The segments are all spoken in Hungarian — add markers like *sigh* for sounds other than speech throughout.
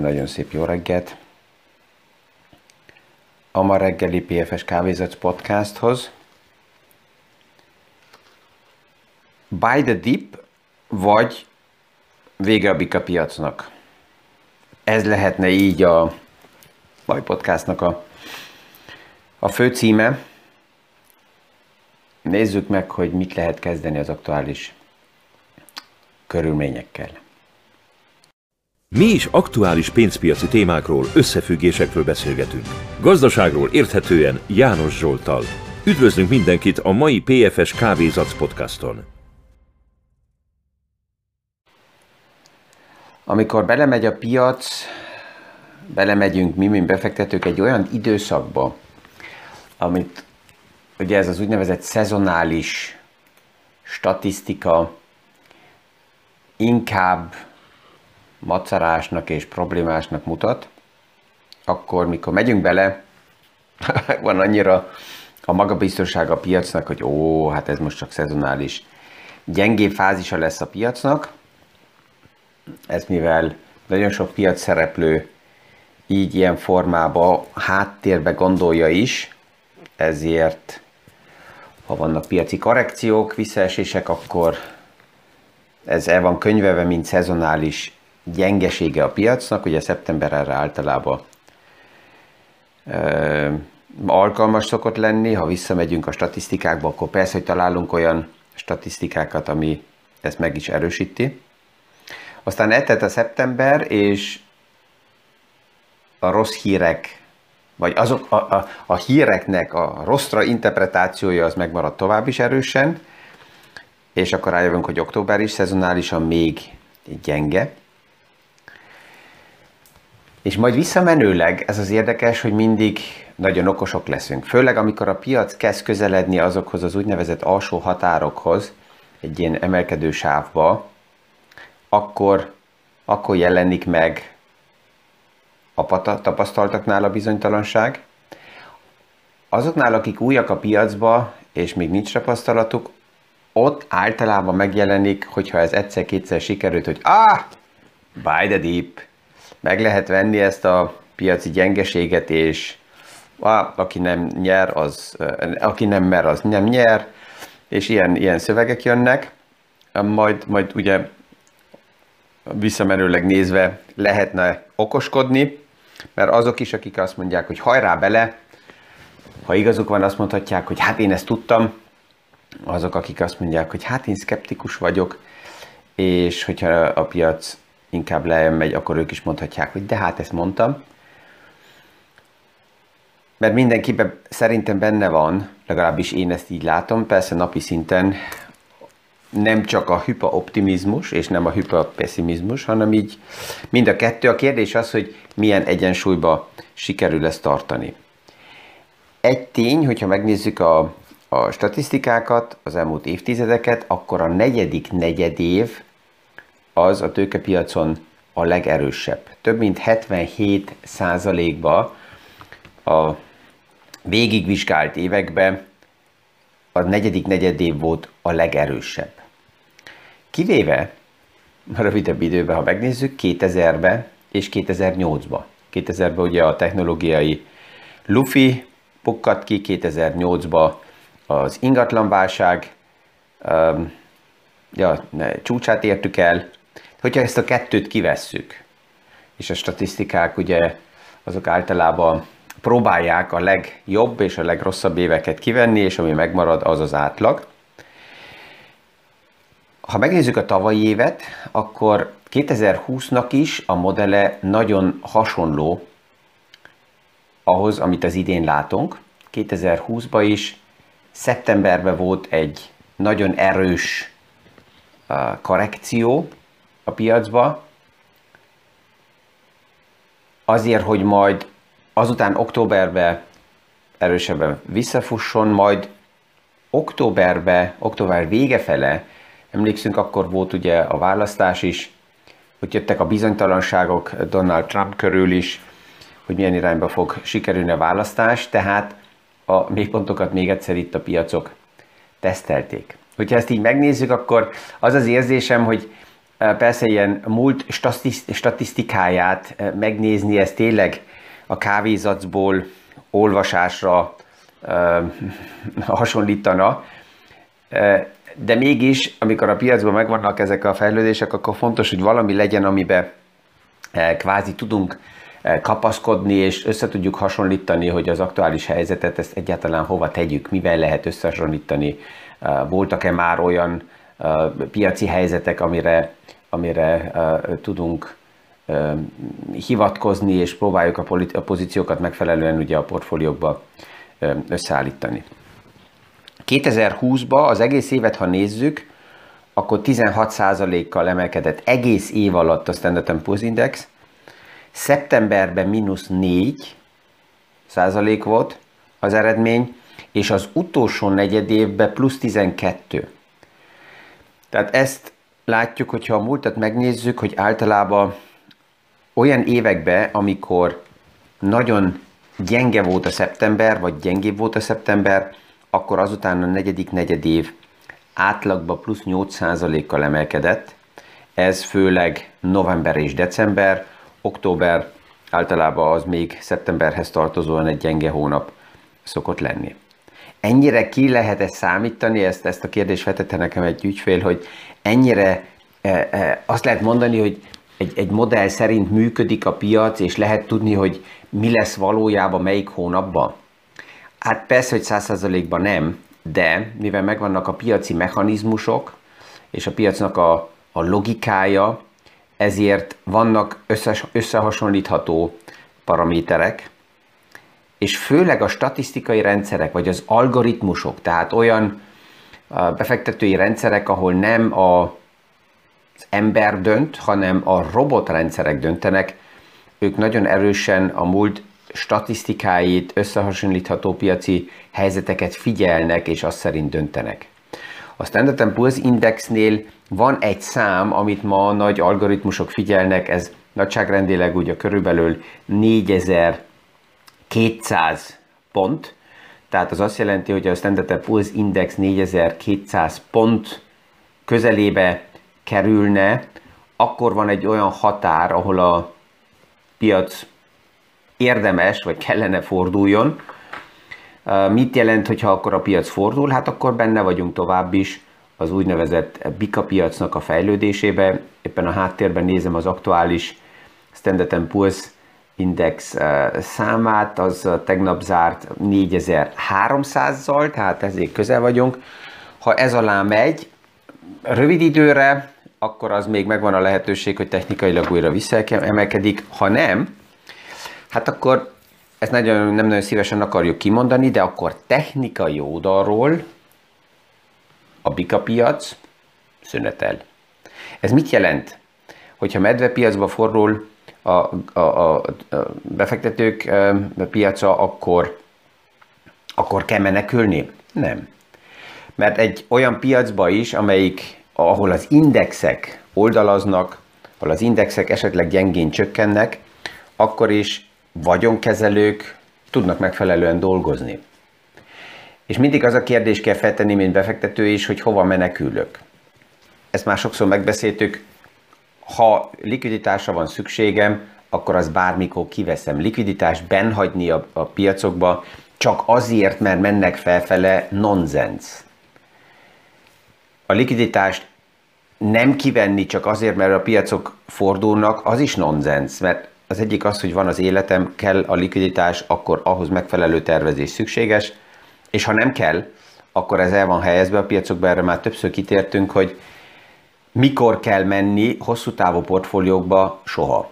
nagyon szép jó reggelt a ma reggeli PFS Kávézat podcasthoz. Buy the dip, vagy vége a bika piacnak. Ez lehetne így a mai podcastnak a, a fő címe. Nézzük meg, hogy mit lehet kezdeni az aktuális körülményekkel. Mi is aktuális pénzpiaci témákról, összefüggésekről beszélgetünk. Gazdaságról érthetően János Zsoltal. Üdvözlünk mindenkit a mai PFS Kávézac podcaston. Amikor belemegy a piac, belemegyünk mi, mint befektetők egy olyan időszakba, amit ugye ez az úgynevezett szezonális statisztika inkább macerásnak és problémásnak mutat, akkor mikor megyünk bele, *laughs* van annyira a magabiztosság a piacnak, hogy ó, hát ez most csak szezonális. Gyengé fázisa lesz a piacnak, ez mivel nagyon sok piac szereplő így ilyen formába háttérbe gondolja is, ezért ha vannak piaci korrekciók, visszaesések, akkor ez el van könyveve, mint szezonális gyengesége a piacnak, ugye szeptember erre általában ö, alkalmas szokott lenni, ha visszamegyünk a statisztikákba, akkor persze, hogy találunk olyan statisztikákat, ami ezt meg is erősíti. Aztán eltelt a szeptember, és a rossz hírek, vagy azok a, a, a híreknek a rosszra interpretációja az megmaradt tovább is erősen, és akkor rájövünk, hogy október is szezonálisan még gyenge. És majd visszamenőleg ez az érdekes, hogy mindig nagyon okosok leszünk. Főleg amikor a piac kezd közeledni azokhoz az úgynevezett alsó határokhoz, egy ilyen emelkedő sávba, akkor, akkor jelenik meg a tapasztaltaknál a bizonytalanság. Azoknál, akik újak a piacba, és még nincs tapasztalatuk, ott általában megjelenik, hogyha ez egyszer-kétszer sikerült, hogy ah, buy the deep, meg lehet venni ezt a piaci gyengeséget, és ah, aki nem nyer, az, aki nem mer, az nem nyer, és ilyen, ilyen szövegek jönnek, majd, majd ugye visszamenőleg nézve lehetne okoskodni, mert azok is, akik azt mondják, hogy hajrá bele, ha igazuk van, azt mondhatják, hogy hát én ezt tudtam, azok, akik azt mondják, hogy hát én szkeptikus vagyok, és hogyha a piac inkább lejön megy, akkor ők is mondhatják, hogy de hát ezt mondtam. Mert mindenkiben szerintem benne van, legalábbis én ezt így látom, persze napi szinten nem csak a hypa optimizmus és nem a hypa pessimizmus, hanem így mind a kettő. A kérdés az, hogy milyen egyensúlyba sikerül ezt tartani. Egy tény, hogyha megnézzük a, a statisztikákat, az elmúlt évtizedeket, akkor a negyedik negyedév az a tőkepiacon a legerősebb. Több mint 77 százalékba a végigvizsgált években a negyedik negyedév volt a legerősebb. Kivéve a rövidebb időben, ha megnézzük, 2000-ben és 2008-ban. 2000-ben ugye a technológiai Luffy pukkadt ki, 2008-ban az ingatlanválság ja, csúcsát értük el, Hogyha ezt a kettőt kivesszük, és a statisztikák ugye azok általában próbálják a legjobb és a legrosszabb éveket kivenni, és ami megmarad, az az átlag. Ha megnézzük a tavalyi évet, akkor 2020-nak is a modele nagyon hasonló ahhoz, amit az idén látunk. 2020-ban is szeptemberben volt egy nagyon erős korrekció, a piacba, azért, hogy majd azután októberbe erősebben visszafusson, majd októberbe, október vége fele, emlékszünk, akkor volt ugye a választás is, hogy jöttek a bizonytalanságok Donald Trump körül is, hogy milyen irányba fog sikerülni a választás, tehát a mélypontokat még egyszer itt a piacok tesztelték. Hogyha ezt így megnézzük, akkor az az érzésem, hogy persze ilyen múlt statisztikáját megnézni, ez tényleg a kávézacból olvasásra *laughs* hasonlítana, de mégis, amikor a piacban megvannak ezek a fejlődések, akkor fontos, hogy valami legyen, amiben kvázi tudunk kapaszkodni, és össze tudjuk hasonlítani, hogy az aktuális helyzetet ezt egyáltalán hova tegyük, mivel lehet összehasonlítani. Voltak-e már olyan piaci helyzetek, amire, amire tudunk hivatkozni, és próbáljuk a, a pozíciókat megfelelően ugye a portfóliókba összeállítani. 2020-ban az egész évet, ha nézzük, akkor 16%-kal emelkedett egész év alatt a Standard Poor's Index, szeptemberben mínusz 4 százalék volt az eredmény, és az utolsó negyed évben plusz 12. Tehát ezt látjuk, hogyha a múltat megnézzük, hogy általában olyan években, amikor nagyon gyenge volt a szeptember, vagy gyengébb volt a szeptember, akkor azután a negyedik negyed év átlagban plusz 8%-kal emelkedett. Ez főleg november és december, október általában az még szeptemberhez tartozóan egy gyenge hónap szokott lenni. Ennyire ki lehet ezt számítani, ezt, ezt a kérdést vetette nekem egy ügyfél, hogy ennyire e, e, azt lehet mondani, hogy egy, egy modell szerint működik a piac, és lehet tudni, hogy mi lesz valójában melyik hónapban? Hát persze, hogy százszerzalékban nem, de mivel megvannak a piaci mechanizmusok, és a piacnak a, a logikája, ezért vannak összes, összehasonlítható paraméterek, és főleg a statisztikai rendszerek, vagy az algoritmusok, tehát olyan befektetői rendszerek, ahol nem a, az ember dönt, hanem a robotrendszerek döntenek, ők nagyon erősen a múlt statisztikáit, összehasonlítható piaci helyzeteket figyelnek, és azt szerint döntenek. A Standard Poor's Indexnél van egy szám, amit ma nagy algoritmusok figyelnek, ez nagyságrendileg ugye körülbelül 4200 pont, tehát az azt jelenti, hogy a Standard Poor's Index 4200 pont közelébe kerülne, akkor van egy olyan határ, ahol a piac érdemes, vagy kellene forduljon. Mit jelent, hogyha akkor a piac fordul? Hát akkor benne vagyunk tovább is az úgynevezett Bika piacnak a fejlődésébe. Éppen a háttérben nézem az aktuális Standard Poor's Index számát, az tegnap zárt 4300-zal, tehát ezért közel vagyunk. Ha ez alá megy, rövid időre, akkor az még megvan a lehetőség, hogy technikailag újra visszaemelkedik. Ha nem, hát akkor ezt nagyon, nem nagyon szívesen akarjuk kimondani, de akkor technikai oldalról a bika piac szünetel. Ez mit jelent? Hogyha medvepiacba fordul a, a, a, befektetők a piaca, akkor, akkor kell menekülni? Nem. Mert egy olyan piacba is, amelyik, ahol az indexek oldalaznak, ahol az indexek esetleg gyengén csökkennek, akkor is vagyonkezelők tudnak megfelelően dolgozni. És mindig az a kérdés kell feltenni, mint befektető is, hogy hova menekülök. Ezt már sokszor megbeszéltük, ha likviditásra van szükségem, akkor az bármikor kiveszem. Likviditást benhagyni a, a piacokba csak azért, mert mennek felfele, nonsens. A likviditást nem kivenni csak azért, mert a piacok fordulnak, az is nonsens, mert az egyik az, hogy van az életem, kell a likviditás, akkor ahhoz megfelelő tervezés szükséges, és ha nem kell, akkor ez el van helyezve a piacokba, erre már többször kitértünk, hogy mikor kell menni hosszú távú portfóliókba soha,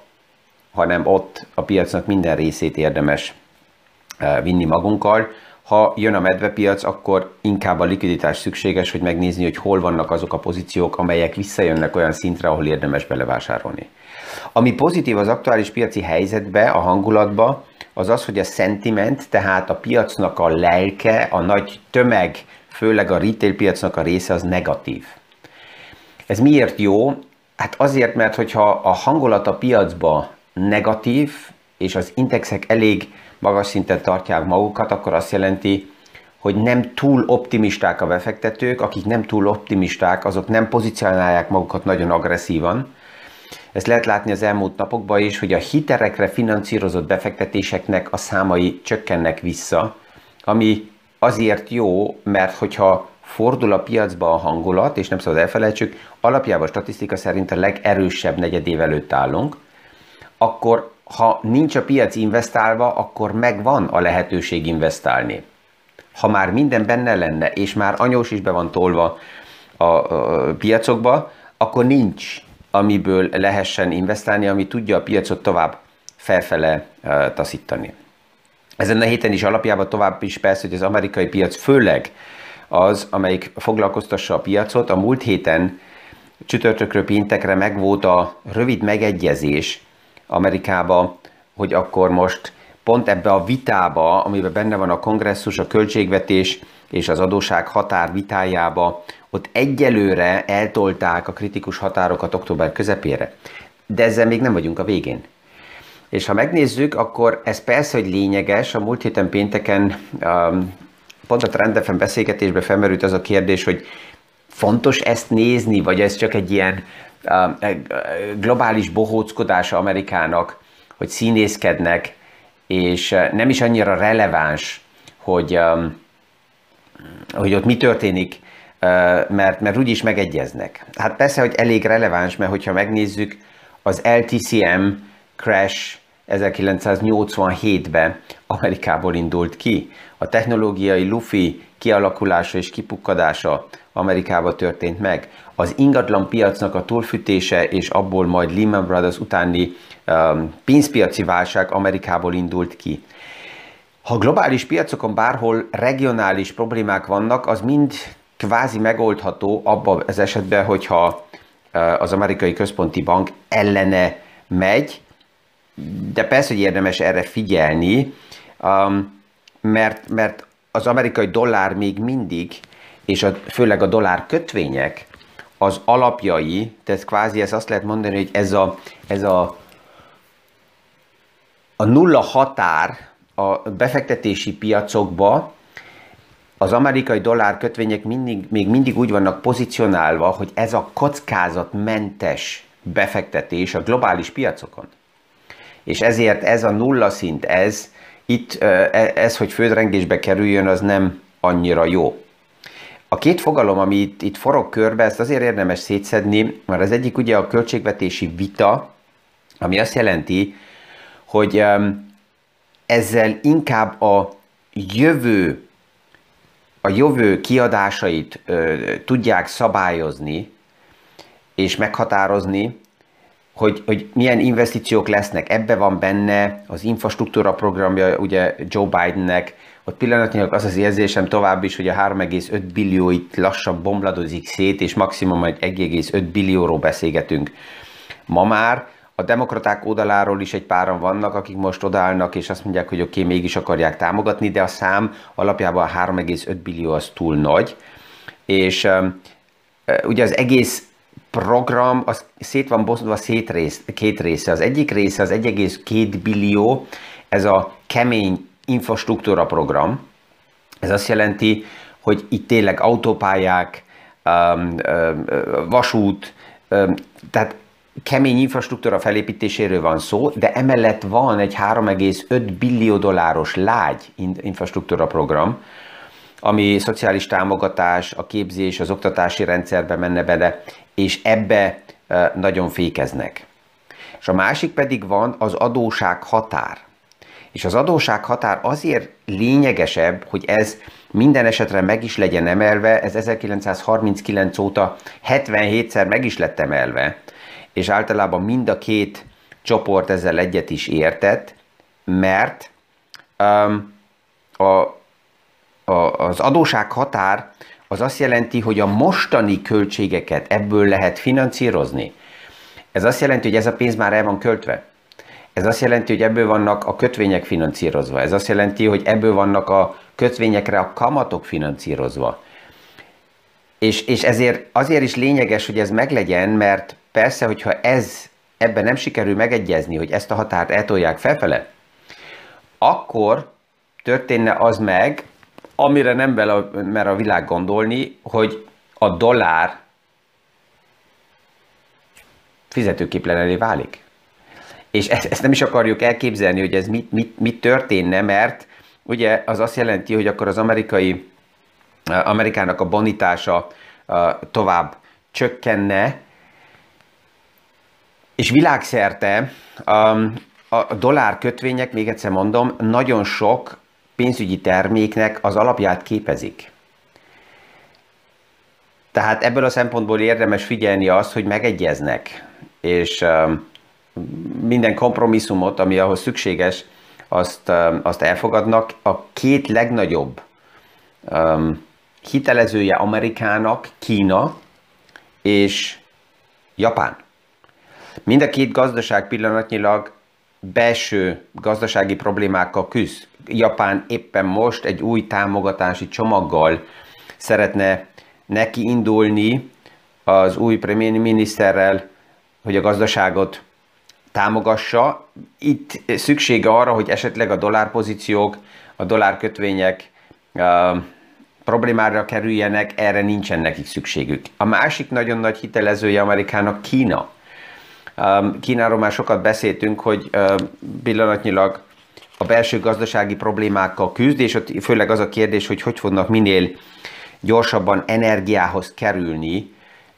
hanem ott a piacnak minden részét érdemes eh, vinni magunkkal. Ha jön a medvepiac, akkor inkább a likviditás szükséges, hogy megnézni, hogy hol vannak azok a pozíciók, amelyek visszajönnek olyan szintre, ahol érdemes belevásárolni. Ami pozitív az aktuális piaci helyzetbe, a hangulatba, az az, hogy a sentiment, tehát a piacnak a lelke, a nagy tömeg, főleg a retail piacnak a része az negatív. Ez miért jó? Hát azért, mert hogyha a hangulat a piacba negatív, és az indexek elég magas szinten tartják magukat, akkor azt jelenti, hogy nem túl optimisták a befektetők, akik nem túl optimisták, azok nem pozícionálják magukat nagyon agresszívan. Ezt lehet látni az elmúlt napokban is, hogy a hiterekre finanszírozott befektetéseknek a számai csökkennek vissza, ami azért jó, mert hogyha fordul a piacba a hangulat, és nem szabad elfelejtsük, alapjában a statisztika szerint a legerősebb negyedév előtt állunk, akkor ha nincs a piac investálva, akkor megvan a lehetőség investálni. Ha már minden benne lenne, és már anyós is be van tolva a, a piacokba, akkor nincs, amiből lehessen investálni, ami tudja a piacot tovább felfele uh, taszítani. Ezen a héten is alapjában tovább is persze, hogy az amerikai piac főleg az, amelyik foglalkoztassa a piacot. A múlt héten csütörtökről péntekre megvolt a rövid megegyezés Amerikába, hogy akkor most pont ebbe a vitába, amiben benne van a kongresszus, a költségvetés és az adóság határ vitájába, ott egyelőre eltolták a kritikus határokat október közepére. De ezzel még nem vagyunk a végén. És ha megnézzük, akkor ez persze, hogy lényeges. A múlt héten pénteken um, pont a Trendefen beszélgetésben felmerült az a kérdés, hogy fontos ezt nézni, vagy ez csak egy ilyen globális bohóckodása Amerikának, hogy színészkednek, és uh, nem is annyira releváns, hogy, um, hogy ott mi történik, uh, mert, mert úgyis megegyeznek. Hát persze, hogy elég releváns, mert hogyha megnézzük, az LTCM crash 1987-ben Amerikából indult ki. A technológiai lufi kialakulása és kipukkadása Amerikába történt meg. Az ingatlan piacnak a túlfűtése és abból majd Lehman Brothers utáni um, pénzpiaci válság Amerikából indult ki. Ha globális piacokon bárhol regionális problémák vannak, az mind kvázi megoldható abban az esetben, hogyha uh, az amerikai központi bank ellene megy, de persze, hogy érdemes erre figyelni, um, mert, mert az amerikai dollár még mindig, és a, főleg a dollár kötvények, az alapjai, tehát kvázi ez azt lehet mondani, hogy ez a, ez a, a nulla határ a befektetési piacokba, az amerikai dollár kötvények mindig, még mindig úgy vannak pozícionálva, hogy ez a kockázatmentes befektetés a globális piacokon. És ezért ez a nulla szint, ez, itt, e, ez, hogy földrengésbe kerüljön, az nem annyira jó. A két fogalom, ami itt, itt forog körbe, ezt azért érdemes szétszedni, mert az egyik ugye a költségvetési vita, ami azt jelenti, hogy ezzel inkább a jövő, a jövő kiadásait tudják szabályozni és meghatározni, hogy, hogy milyen investíciók lesznek. Ebbe van benne az infrastruktúra programja ugye Joe Bidennek, ott pillanatnyilag az az érzésem tovább is, hogy a 3,5 billió itt lassan bomladozik szét, és maximum egy 1,5 billióról beszélgetünk. Ma már a demokraták oldaláról is egy páran vannak, akik most odállnak, és azt mondják, hogy oké, okay, mégis akarják támogatni, de a szám alapjában a 3,5 billió az túl nagy. És ugye az egész program az szét van bosztva szét rész, két része. Az egyik része az 1,2 billió, ez a kemény infrastruktúra program. Ez azt jelenti, hogy itt tényleg autópályák, vasút, tehát kemény infrastruktúra felépítéséről van szó, de emellett van egy 3,5 billió dolláros lágy infrastruktúra program, ami szociális támogatás, a képzés, az oktatási rendszerbe menne bele, és ebbe nagyon fékeznek. És a másik pedig van az adóság határ. És az adóság határ azért lényegesebb, hogy ez minden esetre meg is legyen emelve, ez 1939 óta 77-szer meg is lett emelve, és általában mind a két csoport ezzel egyet is értett, mert um, a, a, az adóság határ az azt jelenti, hogy a mostani költségeket ebből lehet finanszírozni. Ez azt jelenti, hogy ez a pénz már el van költve. Ez azt jelenti, hogy ebből vannak a kötvények finanszírozva. Ez azt jelenti, hogy ebből vannak a kötvényekre a kamatok finanszírozva. És, és ezért azért is lényeges, hogy ez meglegyen, mert persze, hogyha ez ebben nem sikerül megegyezni, hogy ezt a határt eltolják felfele, akkor történne az meg, amire nem vele, mer a világ gondolni, hogy a dollár fizetőképlen elé válik. És ezt, ezt nem is akarjuk elképzelni, hogy ez mit, mit, mit történne, mert ugye az azt jelenti, hogy akkor az amerikai, Amerikának a bonitása tovább csökkenne, és világszerte um, a dollár kötvények, még egyszer mondom, nagyon sok pénzügyi terméknek az alapját képezik. Tehát ebből a szempontból érdemes figyelni azt, hogy megegyeznek, és um, minden kompromisszumot, ami ahhoz szükséges, azt, um, azt elfogadnak. A két legnagyobb um, hitelezője Amerikának Kína és Japán. Mind a két gazdaság pillanatnyilag belső gazdasági problémákkal küzd. Japán éppen most egy új támogatási csomaggal szeretne neki indulni az új premierminiszterrel, hogy a gazdaságot támogassa. Itt szüksége arra, hogy esetleg a dollárpozíciók, a dollárkötvények uh, problémára kerüljenek, erre nincsen nekik szükségük. A másik nagyon nagy hitelezője Amerikának Kína. Um, Kínáról már sokat beszéltünk, hogy uh, pillanatnyilag a belső gazdasági problémákkal küzd, és ott főleg az a kérdés, hogy hogy fognak minél gyorsabban energiához kerülni,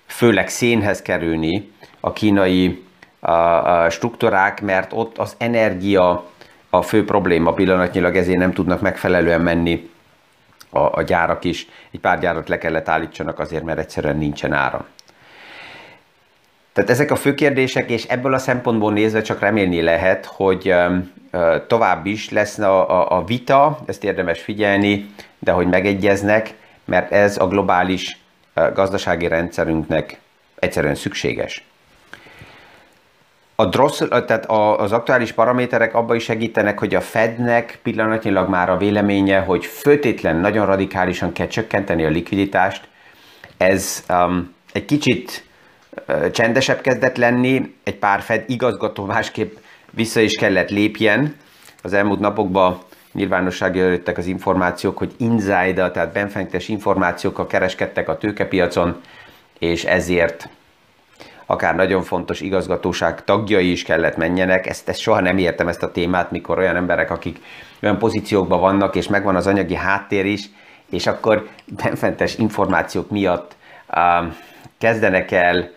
főleg szénhez kerülni a kínai a, a struktúrák, mert ott az energia a fő probléma pillanatnyilag, ezért nem tudnak megfelelően menni a, a gyárak is. Egy pár gyárat le kellett állítsanak azért, mert egyszerűen nincsen áram. Tehát ezek a fő kérdések, és ebből a szempontból nézve csak remélni lehet, hogy tovább is lesz a, a, a vita, ezt érdemes figyelni, de hogy megegyeznek, mert ez a globális gazdasági rendszerünknek egyszerűen szükséges. A drossz, tehát az aktuális paraméterek abban is segítenek, hogy a Fednek pillanatnyilag már a véleménye, hogy főtétlen nagyon radikálisan kell csökkenteni a likviditást. Ez um, egy kicsit csendesebb kezdett lenni, egy pár Fed igazgató másképp vissza is kellett lépjen. Az elmúlt napokban nyilvánosságra jöttek az információk, hogy insider, tehát benfentes információkkal kereskedtek a tőkepiacon, és ezért akár nagyon fontos igazgatóság tagjai is kellett menjenek. Ezt, ezt soha nem értem ezt a témát, mikor olyan emberek, akik olyan pozíciókban vannak, és megvan az anyagi háttér is, és akkor benfentes információk miatt uh, kezdenek el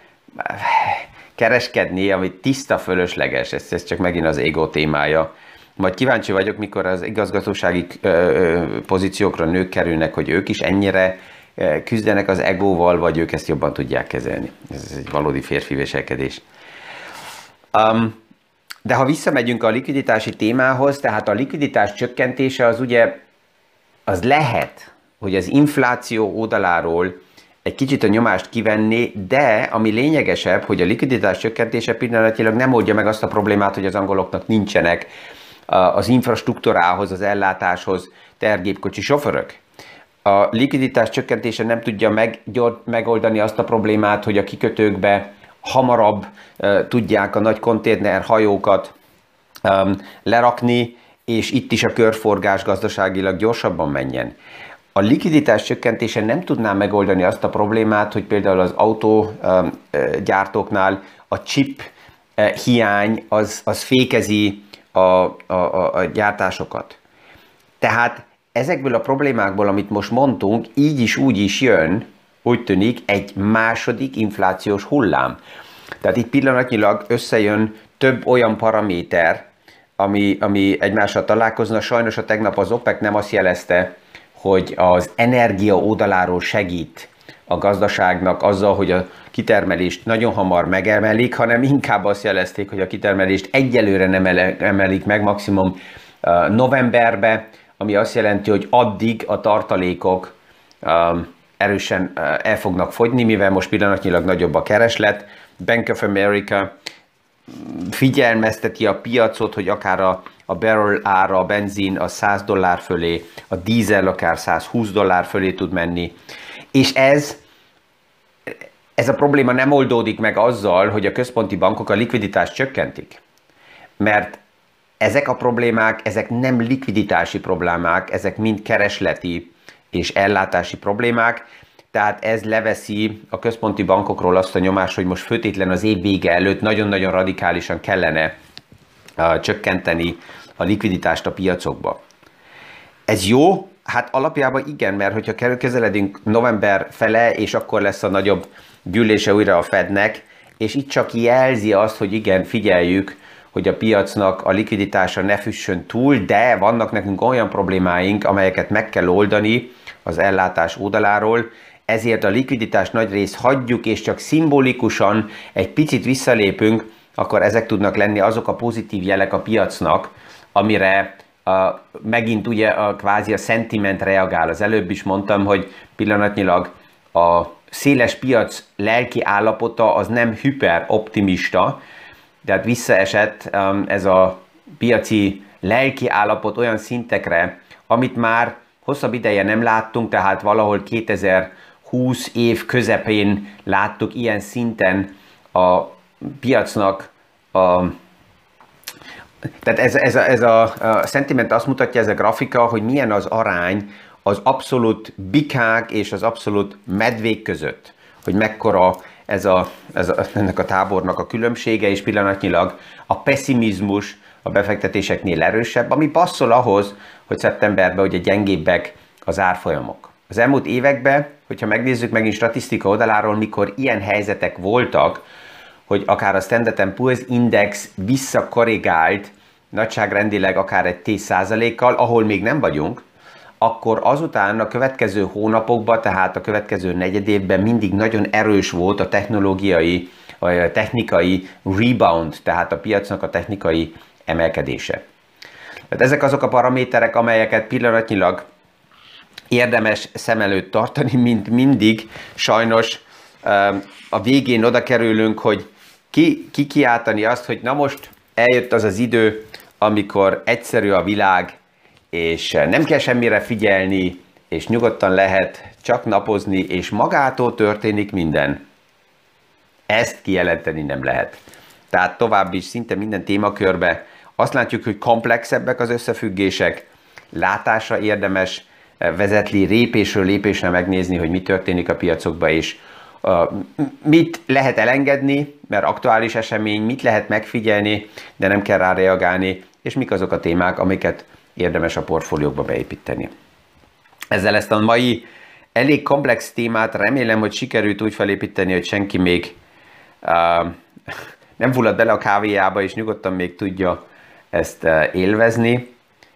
kereskedni, ami tiszta fölösleges, ez, ez csak megint az ego témája. Majd kíváncsi vagyok, mikor az igazgatósági pozíciókra nők kerülnek, hogy ők is ennyire küzdenek az egóval, vagy ők ezt jobban tudják kezelni. Ez egy valódi férfi viselkedés. Um, de ha visszamegyünk a likviditási témához, tehát a likviditás csökkentése az ugye, az lehet, hogy az infláció oldaláról egy kicsit a nyomást kivenni, de ami lényegesebb, hogy a likviditás csökkentése pillanatilag nem oldja meg azt a problémát, hogy az angoloknak nincsenek az infrastruktúrához, az ellátáshoz tergépkocsi sofőrök a likviditás csökkentése nem tudja meg, megoldani azt a problémát, hogy a kikötőkbe hamarabb uh, tudják a nagy konténer hajókat um, lerakni, és itt is a körforgás gazdaságilag gyorsabban menjen. A likviditás csökkentése nem tudná megoldani azt a problémát, hogy például az autógyártóknál a chip hiány az, az fékezi a, a, a, a gyártásokat. Tehát ezekből a problémákból, amit most mondtunk, így is úgy is jön, úgy tűnik, egy második inflációs hullám. Tehát itt pillanatnyilag összejön több olyan paraméter, ami, ami egymással találkozna. Sajnos a tegnap az OPEC nem azt jelezte, hogy az energia oldaláról segít a gazdaságnak azzal, hogy a kitermelést nagyon hamar megemelik, hanem inkább azt jelezték, hogy a kitermelést egyelőre nem emelik meg, maximum novemberbe, ami azt jelenti, hogy addig a tartalékok erősen el fognak fogyni, mivel most pillanatnyilag nagyobb a kereslet. Bank of America figyelmezteti a piacot, hogy akár a, a barrel ára, a benzin a 100 dollár fölé, a dízel akár 120 dollár fölé tud menni. És ez ez a probléma nem oldódik meg azzal, hogy a központi bankok a likviditást csökkentik. Mert ezek a problémák, ezek nem likviditási problémák, ezek mind keresleti és ellátási problémák, tehát ez leveszi a központi bankokról azt a nyomást, hogy most főtétlen az év vége előtt nagyon-nagyon radikálisan kellene csökkenteni a likviditást a piacokba. Ez jó? Hát alapjában igen, mert hogyha közeledünk november fele, és akkor lesz a nagyobb gyűlése újra a Fednek, és itt csak jelzi azt, hogy igen, figyeljük, hogy a piacnak a likviditása ne füssön túl, de vannak nekünk olyan problémáink, amelyeket meg kell oldani az ellátás oldaláról, ezért a likviditás nagy rész hagyjuk, és csak szimbolikusan egy picit visszalépünk, akkor ezek tudnak lenni azok a pozitív jelek a piacnak, amire a, megint ugye a kvázi a sentiment reagál. Az előbb is mondtam, hogy pillanatnyilag a széles piac lelki állapota az nem hiperoptimista, tehát visszaesett um, ez a piaci lelki állapot olyan szintekre, amit már hosszabb ideje nem láttunk, tehát valahol 2020 év közepén láttuk ilyen szinten a piacnak a tehát ez, ez, a, ez a, a sentiment azt mutatja, ez a grafika, hogy milyen az arány az abszolút bikák és az abszolút medvék között, hogy mekkora ez a, ez a, ennek a tábornak a különbsége, és pillanatnyilag a pessimizmus a befektetéseknél erősebb, ami passzol ahhoz, hogy szeptemberben ugye gyengébbek az árfolyamok. Az elmúlt években, hogyha megnézzük megint statisztika oldaláról, mikor ilyen helyzetek voltak, hogy akár a Standard Poor's Index visszakorrigált nagyságrendileg akár egy 10%-kal, ahol még nem vagyunk, akkor azután a következő hónapokban, tehát a következő negyed évben mindig nagyon erős volt a technológiai, a technikai rebound, tehát a piacnak a technikai emelkedése. Tehát ezek azok a paraméterek, amelyeket pillanatnyilag érdemes szem előtt tartani, mint mindig. Sajnos a végén oda kerülünk, hogy ki, ki kiáltani azt, hogy na most eljött az az idő, amikor egyszerű a világ, és nem kell semmire figyelni, és nyugodtan lehet csak napozni, és magától történik minden. Ezt kijelenteni nem lehet. Tehát tovább is szinte minden témakörbe azt látjuk, hogy komplexebbek az összefüggések, látásra érdemes vezetni, lépésről lépésre megnézni, hogy mi történik a piacokban, és mit lehet elengedni, mert aktuális esemény, mit lehet megfigyelni, de nem kell rá reagálni, és mik azok a témák, amiket érdemes a portfóliókba beépíteni. Ezzel ezt a mai elég komplex témát remélem, hogy sikerült úgy felépíteni, hogy senki még uh, nem fullad bele a kávéjába, és nyugodtan még tudja ezt uh, élvezni.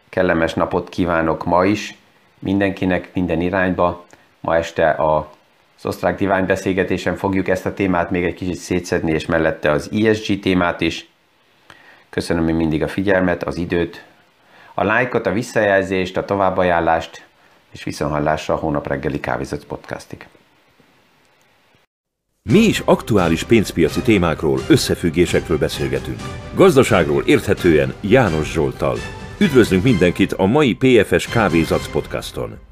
Kellemes napot kívánok ma is mindenkinek, minden irányba. Ma este a az osztrák divány beszélgetésen fogjuk ezt a témát még egy kicsit szétszedni, és mellette az ESG témát is. Köszönöm még mindig a figyelmet, az időt, a lájkot, a visszajelzést, a továbbajánlást, és viszonhallásra a hónap reggeli kávézat podcastig. Mi is aktuális pénzpiaci témákról, összefüggésekről beszélgetünk. Gazdaságról érthetően János Zsoltal. Üdvözlünk mindenkit a mai PFS Kávézac podcaston!